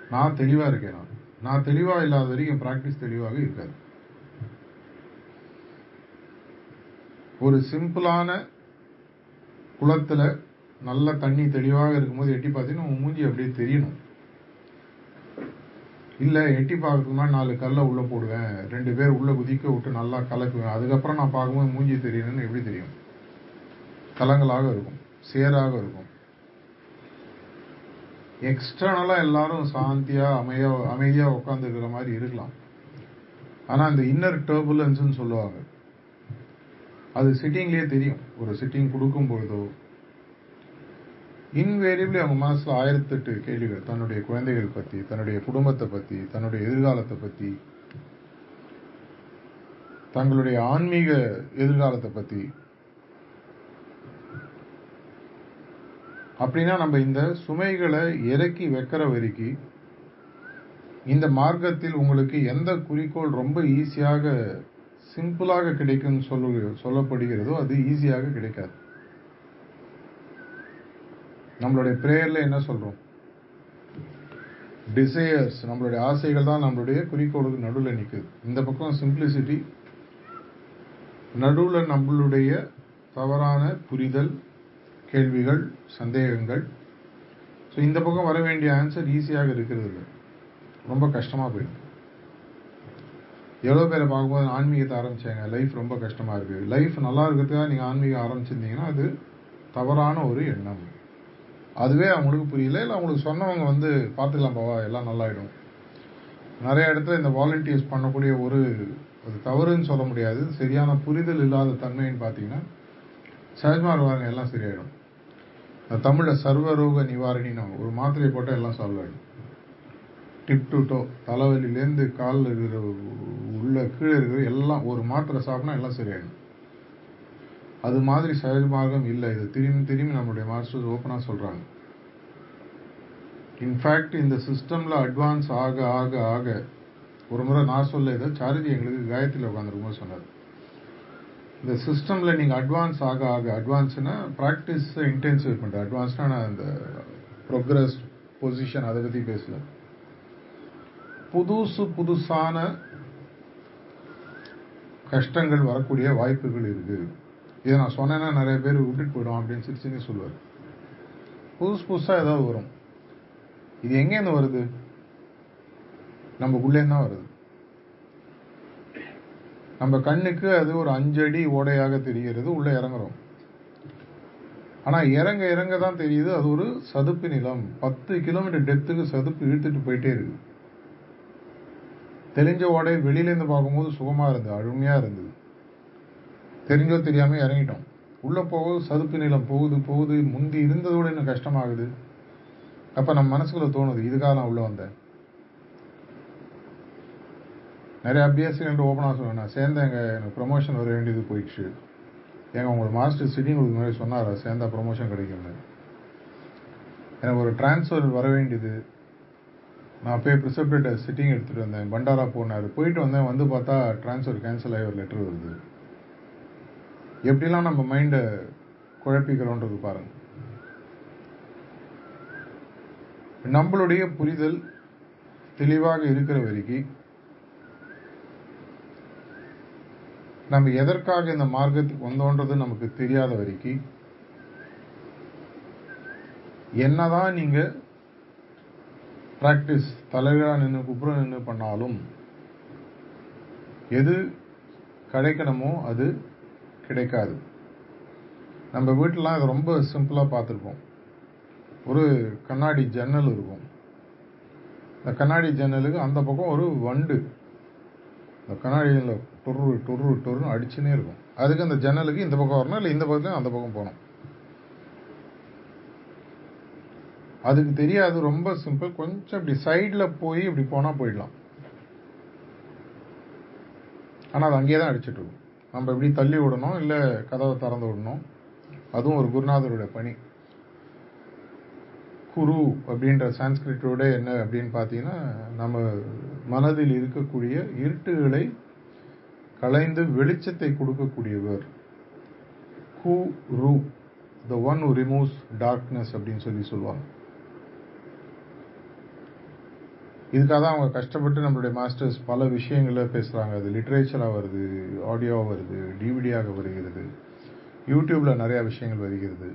Speaker 1: நான் தெளிவா இருக்கேன் நான். நான் தெளிவா இல்லாத வரைக்கும் பிராக்டிஸ் தெளிவாக இருக்காது. ஒரு சிம்பிளான குளத்துல நல்ல தண்ணி தெளிவாக இருக்கும்போது எட்டி பார்த்தீங்கன்னா உன் மூஞ்சி அப்படியே தெரியணும். இல்லை எட்டி பார்க்கறதுக்கு முன்னாடி நாலு கல்லை உள்ளே போடுவேன். ரெண்டு பேர் உள்ளே குதிக்க விட்டு நல்லா கலக்குவேன். அதுக்கப்புறம் நான் பார்க்கும்போது மூஞ்சி தெரியணும்னு எப்படி தெரியும்? கலங்களாக இருக்கும். சேராக இருக்கும். எக்ஸ்டர்னலாக எல்லாரும் சாந்தியாக அமையா அமைதியாக உட்காந்துருக்கிற மாதிரி இருக்கலாம். ஆனால் அந்த இன்னர் டர்புலன்ஸ் சொல்லுவாங்க. அது சிட்டிங்லேயே தெரியும். ஒரு சிட்டிங் கொடுக்கும் பொழுதோ இன்வேரியபிளி அவங்க மனசில் ஆயிரத்தெட்டு கேள்விகள். தன்னுடைய குழந்தைகள் பற்றி தன்னுடைய குடும்பத்தை பற்றி தன்னுடைய எதிர்காலத்தை பற்றி தங்களுடைய ஆன்மீக எதிர்காலத்தை பற்றி அப்படின்னா நம்ம இந்த சுமைகளை இறக்கி வைக்கிற வரைக்கும் இந்த மார்க்கத்தில் உங்களுக்கு எந்த குறிக்கோள் ரொம்ப ஈஸியாக சிம்பிளாக கிடைக்கும் சொல்லு சொல்லப்படுகிறதோ அது ஈஸியாக கிடைக்காது. நம்மளுடைய ப்ரேயரில் என்ன சொல்கிறோம் டிசையர்ஸ் நம்மளுடைய ஆசைகள் தான் நம்மளுடைய குறிக்கோளுக்கு நடுவில் நிற்குது இந்த பக்கம் சிம்பிளிசிட்டி நடுவில் நம்மளுடைய தவறான புரிதல் கேள்விகள் சந்தேகங்கள். ஸோ இந்த பக்கம் வர வேண்டிய ஆன்சர் ஈஸியாக இருக்கிறது இல்லை. ரொம்ப கஷ்டமாக போயிடும் எவ்வளோ பேரை பார்க்கும்போது ஆன்மீகத்தை ஆரம்பிச்சாங்க. லைஃப் ரொம்ப கஷ்டமாக இருக்குது லைஃப் நல்லா இருக்கிறதுக்காக நீங்கள் ஆன்மீகம் ஆரம்பிச்சிருந்தீங்கன்னா அது தவறான ஒரு எண்ணம். அதுவே அவங்களுக்கு புரியல. இல்லை அவங்களுக்கு சொன்னவங்க வந்து பார்த்துக்கலாம் பாவா எல்லாம் நல்லாயிடும். நிறைய இடத்துல இந்த வாலண்டியர்ஸ் பண்ணக்கூடிய ஒரு அது தவறுன்னு சொல்ல முடியாது. சரியான புரிதல் இல்லாத தன்மைன்னு பார்த்தீங்கன்னா சஹஜ்மார் வாருங்க எல்லாம் சரியாயிடும். தமிழில் சர்வரோக நிவாரணின்னு ஒரு மாத்திரையை போட்டால் எல்லாம் சால்வ் ஆகிடும் டிப் டு டோ தலைவலிலேருந்து காலில் இருக்கிற உள்ள கீழே இருக்கிற எல்லாம் ஒரு மாத்திரை சாப்பிட்னா எல்லாம் சரியாயிடும். அது மாதிரி சகஜ மார்க்கம் இல்லை. இது திரும்பி திரும்பி நம்மளுடைய மாஸ்டர்ஸ் ஓப்பனாக சொல்கிறாங்க இன்ஃபேக்ட் இந்த சிஸ்டமில் அட்வான்ஸ் ஆக ஆக ஆக ஒரு முறை நான் சொல்ல இதை சாரதி எங்களுக்கு காயத்தில் உட்காந்துருக்கும் சொன்னார். இந்த சிஸ்டமில் நீங்கள் அட்வான்ஸ் ஆக ஆக அட்வான்ஸ்னால் ப்ராக்டிஸ் இன்டென்சிவ் பண்ணுற அட்வான்ஸ்னால் நான் அந்த ப்ரோக்ரஸ் பொசிஷன் அதை பற்றி பேசல புதுசு புதுசான கஷ்டங்கள் வரக்கூடிய வாய்ப்புகள் இருக்குது இதை நான் சொன்னேன்னா நிறைய பேர் விட்டுட்டு போயிடும் அப்படின்னு சிரிச்சுன்னு சொல்லுவார். புதுசு புதுசாக ஏதாவது வரும். இது எங்கேருந்து வருது? நமக்குள்ளேருந்து தான் வருது. நம்ம கண்ணுக்கு அது ஒரு அஞ்சடி ஓடையாக தெரிகிறது உள்ளே இறங்குறோம். ஆனால் இறங்க இறங்க தான் தெரியுது அது ஒரு சதுப்பு நிலம். பத்து கிலோமீட்டர் டெப்த்துக்கு சதுப்பு இழுத்துட்டு போயிட்டே இருக்கு தெரிஞ்ச ஓடை வெளியிலேருந்து பார்க்கும்போது சுகமா இருந்தது அழுமையாக இருந்தது. தெரிஞ்சோ தெரியாமல் இறங்கிட்டோம். உள்ளே போகுது சதுப்பு நிலம் போகுது போகுது. முந்தி இருந்ததோட இன்னும் கஷ்டமாகுது. அப்போ நம்ம மனசுக்குள்ள தோணுது இதுக்காக நான் உள்ளே வந்தேன். நிறைய அபியாசிகள் ஓப்பனாக சொல்லுவேன் நான் சேர்ந்தேன் எங்கள் எனக்கு ப்ரொமோஷன் வர வேண்டியது போயிடுச்சு. ஏங்க உங்களுக்கு மாஸ்டர் சிட்டிங் உங்களுக்கு முன்னாடி சொன்னார்? சேர்ந்தா ப்ரொமோஷன் கிடைக்கும்னு. எனக்கு ஒரு டிரான்ஸ்ஃபர் வர வேண்டியது. நான் போய் ப்ரிசப்டேட்டர் சிட்டிங் எடுத்துகிட்டு வந்தேன். பண்டாரா போனார். போயிட்டு வந்தேன் வந்து பார்த்தா டிரான்ஸ்ஃபர் கேன்சல் ஆகி ஒரு லெட்டர் வருது. எப்படிலாம் நம்ம மைண்டை குழப்பிக்கிறோன்றது பாருங்க. நம்மளுடைய புரிதல் தெளிவாக இருக்கிற வரைக்கும் நம்ம எதற்காக இந்த மார்க்கத்துக்கு வந்தோன்றது நமக்கு தெரியாத வரைக்கும் என்னதான் நீங்க பிராக்டிஸ் தலைவரா நின்று குப்புற நின்று பண்ணாலும் எது கிடைக்கணுமோ அது கிடைக்காது. நம்ம வீட்டிலாம் இது ரொம்ப சிம்பிளாக பார்த்துருப்போம். ஒரு கண்ணாடி ஜன்னல் இருக்கும். இந்த கண்ணாடி ஜன்னலுக்கு அந்த பக்கம் ஒரு வண்டு. இந்த கண்ணாடியில் டொரு டொரு டொருன்னு அடிச்சுனே இருக்கும். அதுக்கு அந்த ஜன்னலுக்கு இந்த பக்கம் வரணும் இல்லை இந்த பக்கத்துலையும் அந்த பக்கம் போகணும். அதுக்கு தெரியாது ரொம்ப சிம்பிள் கொஞ்சம் இப்படி சைடில் போய் இப்படி போனால் போயிடலாம். ஆனால் அது அங்கேயே தான் அடிச்சிட்டு இருக்கும். நம்ம இப்படி தள்ளி விடணும் இல்லை கதவை திறந்து விடணும்? அதுவும் ஒரு குருநாதருடைய பணி. குரு அப்படின்ற சான்ஸ்கிரிட்டோட என்ன அப்படின்னு பார்த்தீங்கன்னா நம்ம மனதில் இருக்கக்கூடிய இருட்டுகளை களைந்து வெளிச்சத்தை கொடுக்கக்கூடியவர். கு ரு த ஒன் ரிமூவ்ஸ் டார்க்னஸ் அப்படின்னு சொல்லி சொல்லுவாங்க. இதுக்காக தான் அவங்க கஷ்டப்பட்டு நம்மளுடைய மாஸ்டர்ஸ் பல விஷயங்களை பேசுகிறாங்க அது லிட்ரேச்சராக வருது ஆடியோவாக வருது டிவிடியாக வருகிறது. யூடியூப்பில் நிறையா விஷயங்கள் வருகிறது.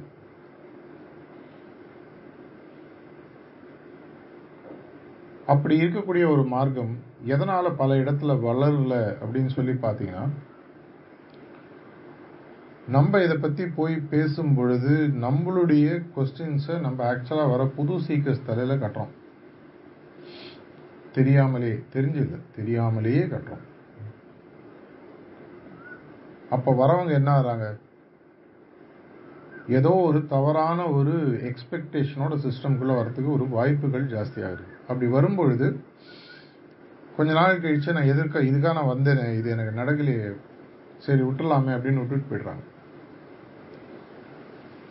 Speaker 1: அப்படி இருக்கக்கூடிய ஒரு மார்க்கம் எதனால் பல இடத்துல வளரல அப்படின்னு சொல்லி பார்த்தீங்கன்னா நம்ம இதை பற்றி போய் பேசும் பொழுது நம்மளுடைய கொஸ்டின்ஸை நம்ம ஆக்சுவலாக வர புது சீக்கர்ஸ் தலையில் கட்டுறோம். தெரியாமலே தெரிஞ்சது தெரியாமலேயே கட்டுறோம். அப்ப வரவங்க என்ன ஆறாங்க ஏதோ ஒரு தவறான ஒரு எக்ஸ்பெக்டேஷனோட சிஸ்டம்குள்ள வரதுக்கு ஒரு வாய்ப்புகள் ஜாஸ்தியாக இருக்குது அப்படி வரும்பொழுது கொஞ்ச நாள் கழிச்சு நான் எதிர்க்க இதுக்காக நான் வந்தேன் இது எனக்கு நடக்கலையே சரி விட்டுலாமே அப்படின்னு விட்டுட்டு போயிடுறாங்க.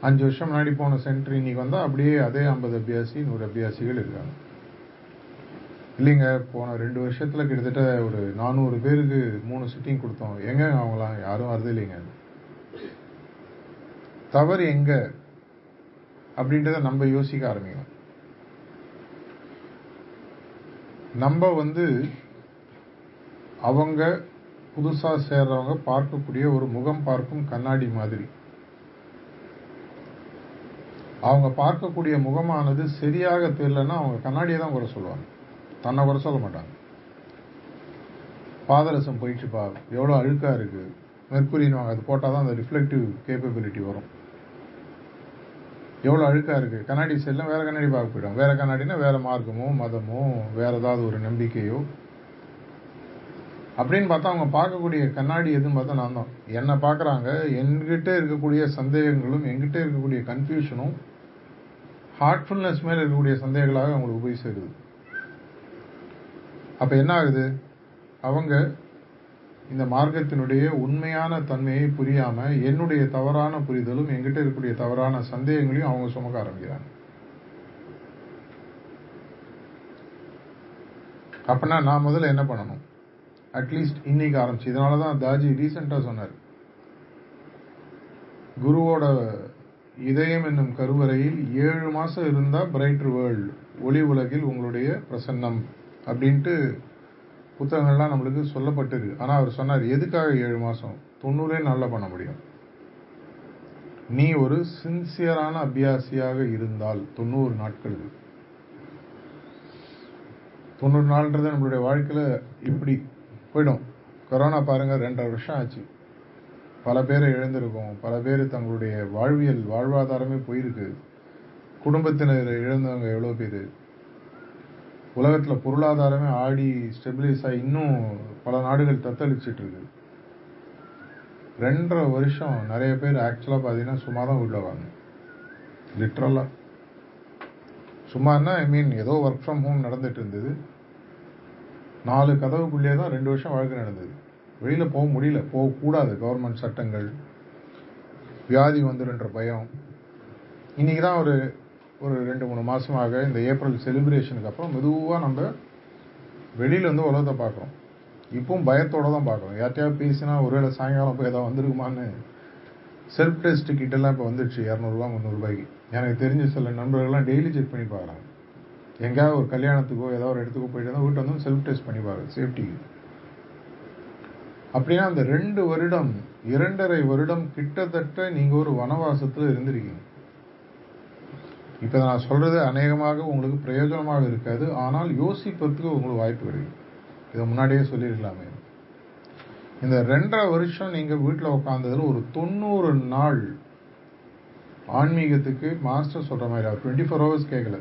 Speaker 1: அஞ்சு வருஷம் முன்னாடி போன சென்டர் இன்னைக்கு வந்தால் அப்படியே அதே ஐம்பது அபியாசி நூறு அபியாசிகள் இருக்காங்க. இல்லைங்க போன ரெண்டு வருஷத்துல கிட்டத்தட்ட ஒரு நானூறு பேருக்கு மூணு சிட்டிங் கொடுத்தோம். எங்க அவங்களாம் யாரும் வருது இல்லைங்க. தவறு எங்க அப்படின்றத நம்ம யோசிக்க ஆரம்பிக்கணும். நம்ம வந்து அவங்க புதுசா சேர்றவங்க பார்க்கக்கூடிய ஒரு முகம் பார்க்கும் கண்ணாடி மாதிரி. அவங்க பார்க்கக்கூடிய முகமானது சரியாக தெரியலன்னா அவங்க கண்ணாடியை தான் குறை சொல்லுவாங்க. தன்னை குறை சொல்ல மாட்டாங்க. பாதரசம் போயிடுச்சுப்பா எவ்வளோ அழுக்காக இருக்குது இருக்கு வாங்க அது போட்டால் தான் அந்த ரிஃப்ளெக்டிவ் கேப்பபிலிட்டி வரும். எவ்வளோ அழுக்காக இருக்குது கண்ணாடி செல்லாம் வேறு கண்ணாடி பார்க்க போயிடும் வேறு கண்ணாடினா வேறு மார்க்கமோ மதமோ வேறு ஏதாவது ஒரு நம்பிக்கையோ. அப்படின்னு பார்த்தா அவங்க பார்க்கக்கூடிய கண்ணாடி எதுன்னு பார்த்தா நான் தான். என்னை பார்க்குறாங்க என்கிட்ட இருக்கக்கூடிய சந்தேகங்களும் என்கிட்ட இருக்கக்கூடிய கன்ஃபியூஷனும் ஹார்ட்ஃபுல்னஸ் மேலே இருக்கக்கூடிய சந்தேகங்களாக அவங்களுக்கு போய் சேருது. அப்ப என்ன ஆகுது? அவங்க இந்த மார்க்கத்தினுடைய உண்மையான தன்மையை புரியாம என்னுடைய தவறான புரிதலும் என்கிட்ட இருக்கக்கூடிய தவறான சந்தேகங்களையும் அவங்க சுமக்க ஆரம்பிக்கிறாங்க. அப்படின்னா நான் முதல்ல என்ன பண்ணணும்? அட்லீஸ்ட் இன்னைக்கு ஆரம்பிச்சு. இதனால தான் தாஜி ரீசெண்டாக சொன்னார். குருவோட இதயம் என்னும் கருவறையில் ஏழு மாசம் இருந்தா பிரைட் வேர்ல்டு ஒளி உலகில் உங்களுடைய பிரசன்னம். அப்படின்ட்டு புத்தகங்கள்லாம் நம்மளுக்கு சொல்லப்பட்டிருக்கு. ஆனால் அவர் சொன்னார் எதுக்காக ஏழு மாதம் தொண்ணூறே நாளில் பண்ண முடியும். நீ ஒரு சின்சியரான அபியாசியாக இருந்தால் தொண்ணூறு நாட்கள். தொண்ணூறு நாள்ன்றது நம்மளுடைய வாழ்க்கையில் இப்படி போயிடும். கொரோனா பாருங்க ரெண்டரை வருஷம் ஆச்சு. பல பேரை இழந்திருக்கோம். பல பேர் தங்களுடைய வாழ்வியல் வாழ்வாதாரமே போயிருக்கு. குடும்பத்தினர் இழந்தவங்க எவ்வளோ பேர்? உலகத்தில் பொருளாதாரமே ஆடி ஸ்டெபிலைஸ் ஆகி இன்னும் பல நாடுகள் தத்தளிச்சிட்டு இருக்கு ரெண்டரை வருஷம் நிறைய பேர் ஆக்சுவலாக பார்த்தீங்கன்னா சும்மா தான் வீட்டில் வாங்க லிட்ரலாக சும்மானா ஐ மீன் ஏதோ ஒர்க் ஃப்ரம் ஹோம் நடந்துட்டு இருந்தது. நாலு கதவுக்குள்ளேயே தான் ரெண்டு வருஷம் வாழ்க்கை நடந்தது. வெளியில் போக முடியல. போகக்கூடாது கவர்மெண்ட் சட்டங்கள் வியாதி வந்துடுன்ற பயம். இன்னைக்கு தான் ஒரு ஒரு ரெண்டு மூணு மாதமாக இந்த ஏப்ரல் செலிப்ரேஷனுக்கு அப்புறம் மெதுவாக நம்ம வெளியிலேருந்து உலகத்தை பார்க்குறோம். இப்பவும் பயத்தோடு தான் பார்க்குறோம். யார்ட்டையாவது பேசினா ஒருவேளை சாயங்காலம் போய் எதாவது வந்துருக்குமான்னு செல்ஃப் டெஸ்ட் கிட்டெல்லாம் இப்போ வந்துடுச்சு இரநூறுபா முந்நூறுபாய்க்கு. எனக்கு தெரிஞ்ச சில நண்பர்கள்லாம் டெய்லி செக் பண்ணி பார்க்குறாங்க. எங்கேயாவது ஒரு கல்யாணத்துக்கோ ஏதாவது ஒரு இடத்துக்கோ போயிட்டு இருந்தால் வீட்டு வந்து செல்ஃப் டெஸ்ட் பண்ணி பார்க்குறது சேஃப்டிக்கு அப்படின்னா அந்த ரெண்டு வருடம் இரண்டரை வருடம் கிட்டத்தட்ட நீங்கள் ஒரு வனவாசத்தில் இருந்திருக்கீங்க. இப்போ நான் சொல்கிறது அநேகமாக உங்களுக்கு பிரயோஜனமாக இருக்காது. ஆனால் யோசிப்பதற்கு உங்களுக்கு வாய்ப்பு கிடைக்கும். இதை முன்னாடியே சொல்லியிருக்கலாமே. இந்த ரெண்டரை வருஷம் நீங்கள் வீட்டில் உட்காந்ததில் ஒரு தொண்ணூறு நாள் ஆன்மீகத்துக்கு மாஸ்டர் சொல்கிற மாதிரி அவர் டுவெண்ட்டி ஃபோர் ஹவர்ஸ் கேட்கல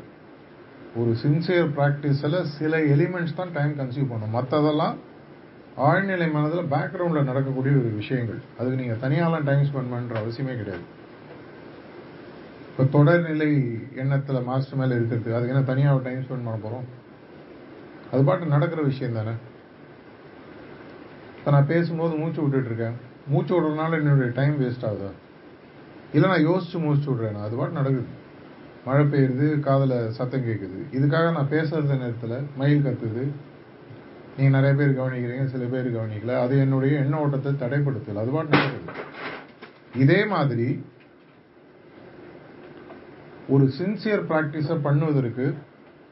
Speaker 1: ஒரு சின்சியர் ப்ராக்டிஸில் சில எலிமெண்ட்ஸ் தான் டைம் கன்சியூம் பண்ணும். மற்றதெல்லாம் ஆழ்நிலை மனதில் பேக்ரவுண்டில் நடக்கக்கூடிய ஒரு விஷயங்கள். அதுக்கு நீங்கள் தனியாலாம் டைம் ஸ்பெண்ட் பண்ணுற அவசியமே கிடையாது. இப்போ தொடர்நிலை எண்ணத்தில் மாஸ்டர் மேலே இருக்கிறது அதுக்கு என்ன தனியாக டைம் ஸ்பெண்ட் பண்ண போகிறோம் அது பாட்டு நடக்கிற விஷயம் தானே. இப்போ நான் பேசும்போது மூச்சு விட்டுட்டு இருக்கேன். மூச்சு விடுறதுனால என்னுடைய டைம் வேஸ்ட் ஆகுதா? இல்லை நான் யோசிச்சு மூச்சு விடுறேன்? அது பாட்டு நடக்குது. மழை பெய்யுது காதில் சத்தம் கேட்குது இதுக்காக நான் பேசுகிறத நேரத்தில் மயில் கத்துது. நீங்கள் நிறைய பேர் கவனிக்கிறீங்க சில பேர் கவனிக்கல. அது என்னுடைய எண்ண ஓட்டத்தை தடைப்படுத்தல. அது பாட்டு நடக்குது. இதே மாதிரி ஒரு சின்சியர் ப்ராக்டிஸை பண்ணுவதற்கு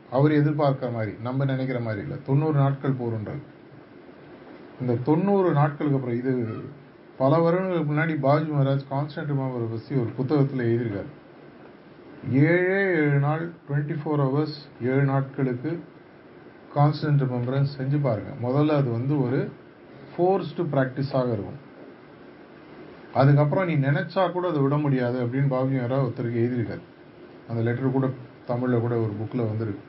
Speaker 1: அவர் எதிர்பார்க்குற மாதிரி நம்ம நினைக்கிற மாதிரி இல்லை. தொண்ணூறு நாட்கள் போருன்றது இந்த தொண்ணூறு நாட்களுக்கு அப்புறம் இது பல வருடங்களுக்கு முன்னாடி பாஜ் மகாராஜ் கான்ஸ்டன்ட் அவரை பற்றி ஒரு புத்தகத்தில் எழுதியிருக்காரு. ஏழே ஏழு நாள் டுவெண்ட்டி ஃபோர் ஹவர்ஸ் ஏழு நாட்களுக்கு கான்ஸ்டன்ட் ரிமம்பரன்ஸ் செஞ்சு பாருங்கள் முதல்ல அது வந்து ஒரு ஃபோர்ஸ்டு ப்ராக்டிஸாக இருக்கும். அதுக்கப்புறம் நீ நினைச்சா கூட அதை விட முடியாது அப்படின்னு பாபி யாராவது ஒருத்தருக்கு எழுதியிருக்காரு. அந்த லெட்டர் கூட தமிழ்ல கூட ஒரு புக்ல வந்திருக்கு.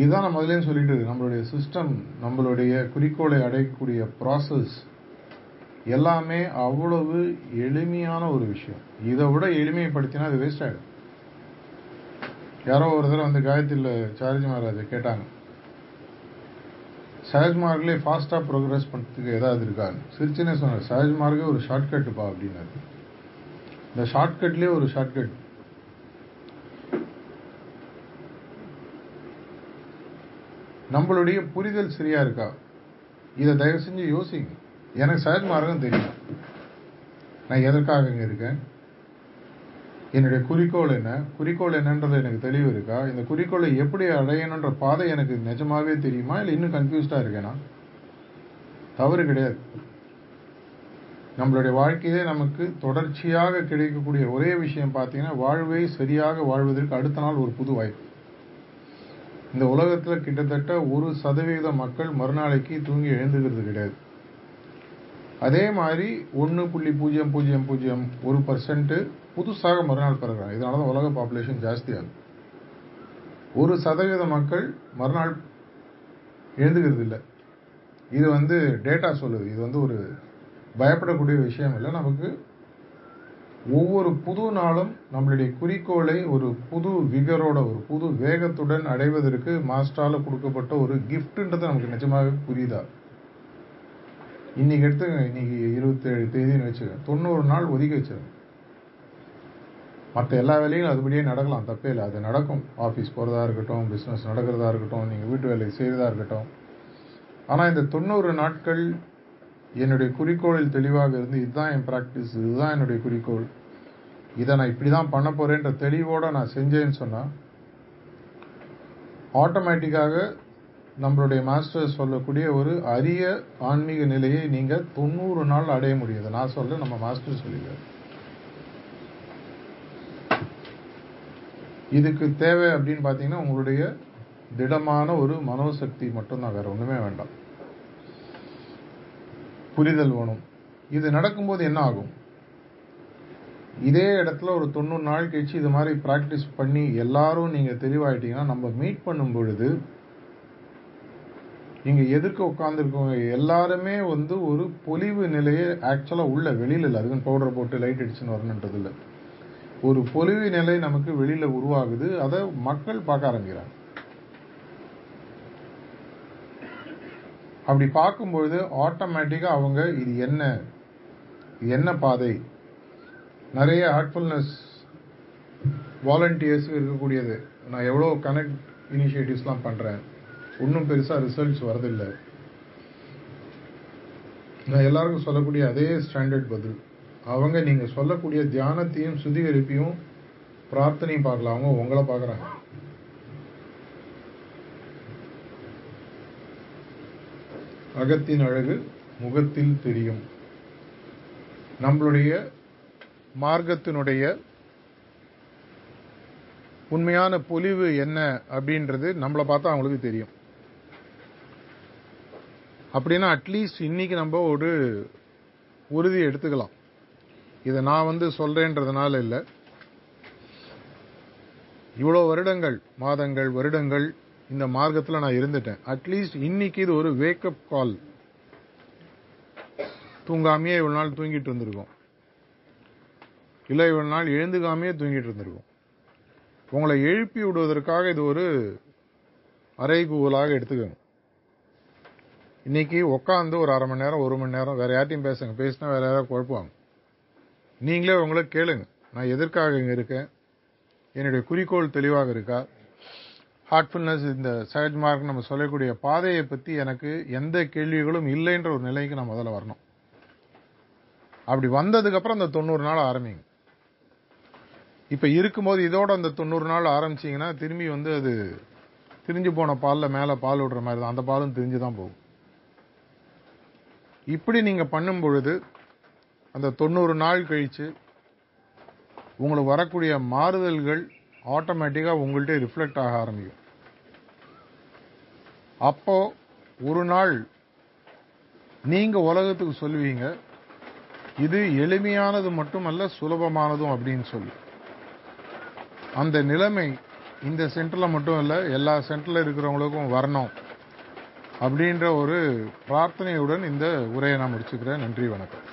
Speaker 1: இதுதான் நான் முதலே சொல்லிட்டு இருக்கு நம்மளுடைய சிஸ்டம் நம்மளுடைய குறிக்கோளை அடையக்கூடிய ப்ராசஸ் எல்லாமே அவ்வளவு எளிமையான ஒரு விஷயம். இதை விட எளிமைப்படுத்தினா அது வேஸ்ட் ஆகிடும் யாரோ ஒரு தடவை வந்து காயத்தில் சார்ஜ் மகாராஜை கேட்டாங்க. சஹஜ் மார்க்லேயே ஃபாஸ்டா ப்ரோக்ரஸ் பண்ணுறதுக்கு ஏதாவது இருக்காங்க சிரிச்சுனே சொன்னார் சஹஜ் மார்க்கே ஒரு ஷார்ட்கட்டுப்பா அப்படின்னாரு. இந்த ஷார்ட்கட்லேயே ஒரு ஷார்ட்கட் நம்மளுடைய புரிதல் சரியா இருக்கா? இதை தயவு செஞ்சு யோசிங்க. எனக்கு சஹஜ் மார்க்கம் தெரியும். நான் எதற்காக இங்கே இருக்கேன்? என்னுடைய குறிக்கோள் என்ன? குறிக்கோள் என்னன்றது எனக்கு தெளிவு இருக்கா? இந்த குறிக்கோளை எப்படி அடையணுன்ற பாதை எனக்கு நிஜமாவே தெரியுமா? இல்லை இன்னும் கன்ஃபியூஸ்டாக இருக்கேனா? தவறு கிடையாது. நம்மளுடைய வாழ்க்கையிலே நமக்கு தொடர்ச்சியாக கிடைக்கக்கூடிய ஒரே விஷயம் பார்த்தீங்கன்னா வாழ்வை சரியாக வாழ்வதற்கு அடுத்த நாள் ஒரு புது வாய்ப்பு. இந்த உலகத்தில் கிட்டத்தட்ட ஒரு சதவீத மக்கள் மறுநாளைக்கு தூங்கி எழுந்துக்கிறது கிடையாது. அதே மாதிரி ஒன்று புள்ளி பூஜ்ஜியம் பூஜ்ஜியம் பூஜ்ஜியம் ஒரு பர்சன்ட்டு புதுசாக மறுநாள் பிறகுறாங்க. இதனால தான் உலக பாப்புலேஷன் ஜாஸ்தியாகும் ஒரு சதவீத மக்கள் மறுநாள் எழுந்துக்கிறது இல்லை. இது வந்து டேட்டா சொல்லுது. இது வந்து ஒரு பயப்படக்கூடிய விஷயம் இல்லை. நமக்கு ஒவ்வொரு புது நாளும் நம்மளுடைய குறிக்கோளை ஒரு புது விகரோட ஒரு புது வேகத்துடன் அடைவதற்கு மாஸ்டரால கொடுக்கப்பட்ட ஒரு கிஃப்ட்ன்றது நமக்கு நிஜமாகவே புரியுதா? இன்னைக்கு எடுத்துங்க இன்னைக்கு இருபத்தேழு தேதின்னு வச்சுக்கோங்க. தொண்ணூறு நாள் ஒதுக்கி வச்சிருங்க. மற்ற எல்லா வேலையும் அதுபடியே நடக்கலாம். தப்பே இல்லை. அது நடக்கும். ஆஃபீஸ் போகிறதா இருக்கட்டும் பிஸ்னஸ் நடக்கிறதா இருக்கட்டும் நீங்கள் வீட்டு வேலை செய்கிறதா இருக்கட்டும். ஆனால் இந்த தொண்ணூறு நாட்கள் என்னுடைய குறிக்கோளில் தெளிவாக இருந்து இதுதான் என் ப்ராக்டிஸ் இதுதான் என்னுடைய குறிக்கோள். இதை நான் இப்படி தான் பண்ண போகிறேன்ற தெளிவோடு நான் செஞ்சேன்னு சொன்னால் ஆட்டோமேட்டிக்காக நம்மளுடைய மாஸ்டர் சொல்லக்கூடிய ஒரு அரிய ஆன்மீக நிலையை நீங்கள் தொண்ணூறு நாள் அடைய முடியுது. நான் சொல்ல நம்ம மாஸ்டர் சொல்லிடுறாரு இதுக்கு தேவை அப்படின்னு பார்த்தீங்கன்னா உங்களுடைய திடமான ஒரு மனோசக்தி மட்டும்தான் வேறு ஒன்றுமே வேண்டாம். புரிதல் வேணும். இது நடக்கும்போது என்ன ஆகும்? இதே இடத்துல ஒரு தொண்ணூறு நாள் கழிச்சு இது மாதிரி ப்ராக்டிஸ் பண்ணி எல்லாரும் நீங்கள் தெளிவாயிட்டீங்கன்னா நம்ம மீட் பண்ணும் பொழுது நீங்க எதிர்க்க உட்காந்துருக்கவங்க எல்லாருமே வந்து ஒரு பொலிவு நிலையை ஆக்சுவலாக உள்ள வெளியில் இல்லை. அதுக்குன்னு பவுடர் போட்டு லைட் அடிச்சுன்னு வரணுன்றது இல்லை ஒரு பொலிவு நிலை நமக்கு வெளியில் உருவாகுது. அதை மக்கள் பார்க்க ஆரம்பிக்கிறாங்க. அப்படி பார்க்கும்பொழுது ஆட்டோமேட்டிக்காக அவங்க இது என்ன? இது என்ன பாதை? நிறைய ஹார்ட்ஃபுல்னஸ் வாலண்டியர்ஸ் இருக்கக்கூடியது. நான் எவ்வளோ கனெக்ட் இனிஷியேட்டிவ்ஸ்லாம் பண்ணுறேன் ஒன்றும் பெருசாக ரிசல்ட்ஸ் வரதில்லை. நான் எல்லாருக்கும் சொல்லக்கூடிய அதே ஸ்டாண்டர்ட் பதில். அவங்க நீங்கள் சொல்லக்கூடிய தியானத்தையும் சுத்திகரிப்பையும் பிரார்த்தனையும் பார்க்கல. அவங்க உங்களை பார்க்குறாங்க. அகத்தின் அழகு முகத்தில் தெரியும். நம்மளுடைய மார்க்கத்தினுடைய உண்மையான பொலிவு என்ன அப்படின்றது நம்மளை பார்த்தா அவங்களுக்கு தெரியும். அப்படின்னா அட்லீஸ்ட் இன்னைக்கு நம்ம ஒரு உறுதி எடுத்துக்கலாம். இதை நான் வந்து சொல்றேன்றதுனால இல்லை. இவ்வளோ வருடங்கள் மாதங்கள் வருடங்கள் இந்த மார்க்கத்தில் நான் இருந்துட்டேன். அட்லீஸ்ட் இன்னைக்கு இது ஒரு வேக்கப் கால் தூங்காமையே இவ்வளோ நாள் தூங்கிட்டு இருந்திருக்கோம். இல்லை இவ்வளோ நாள் எழுந்துக்காமையே தூங்கிட்டு இருந்திருக்கோம். உங்களை எழுப்பி விடுவதற்காக இது ஒரு அறைகூவலாக எடுத்துக்கோங்க இன்னைக்கு உட்காந்து ஒரு அரை மணி நேரம் ஒரு மணி நேரம் வேற யார்ட்டையும் பேசுங்க. பேசினா வேற யாராவது குழப்புவாங்க. நீங்களே உங்களை கேளுங்க. நான் எதற்காக இங்கே இருக்கேன்? என்னுடைய குறிக்கோள் தெளிவாக இருக்கா? ஹார்ட்ஃபுல்னஸ் இந்த சைட் மார்க் நம்ம சொல்லக்கூடிய பாதையை பற்றி எனக்கு எந்த கேள்விகளும் இல்லைன்ற ஒரு நிலைக்கு நான் முதல்ல வரணும். அப்படி வந்ததுக்கப்புறம் அந்த தொண்ணூறு நாள் ஆரம்பிங்க. இப்போ இருக்கும்போது இதோட அந்த தொண்ணூறு நாள் ஆரம்பிச்சிங்கன்னா திரும்பி வந்து அது திரிஞ்சு போன பாலில் மேலே பால் விடுற மாதிரி தான். அந்த பாலும் திரிஞ்சு தான் போகும். இப்படி நீங்கள் பண்ணும் பொழுது அந்த தொண்ணூறு நாள் கழித்து உங்களுக்கு வரக்கூடிய மாறுதல்கள் ஆட்டோமேட்டிக்காக உங்கள்கிட்ட ரிஃப்ளெக்ட் ஆக ஆரம்பிக்கும். அப்போ ஒரு நாள் நீங்க உலகத்துக்கு சொல்லுவீங்க இது எளிமையானது மட்டுமல்ல சுலபமானதும் அப்படின்னு சொல்லி. அந்த நிலைமை இந்த சென்டரில் மட்டும் இல்லை எல்லா சென்டரில் இருக்கிறவங்களுக்கும் வரணும் அப்படின்ற ஒரு பிரார்த்தனையுடன் இந்த உரையை நான் முடிச்சுக்கிறேன். நன்றி வணக்கம்.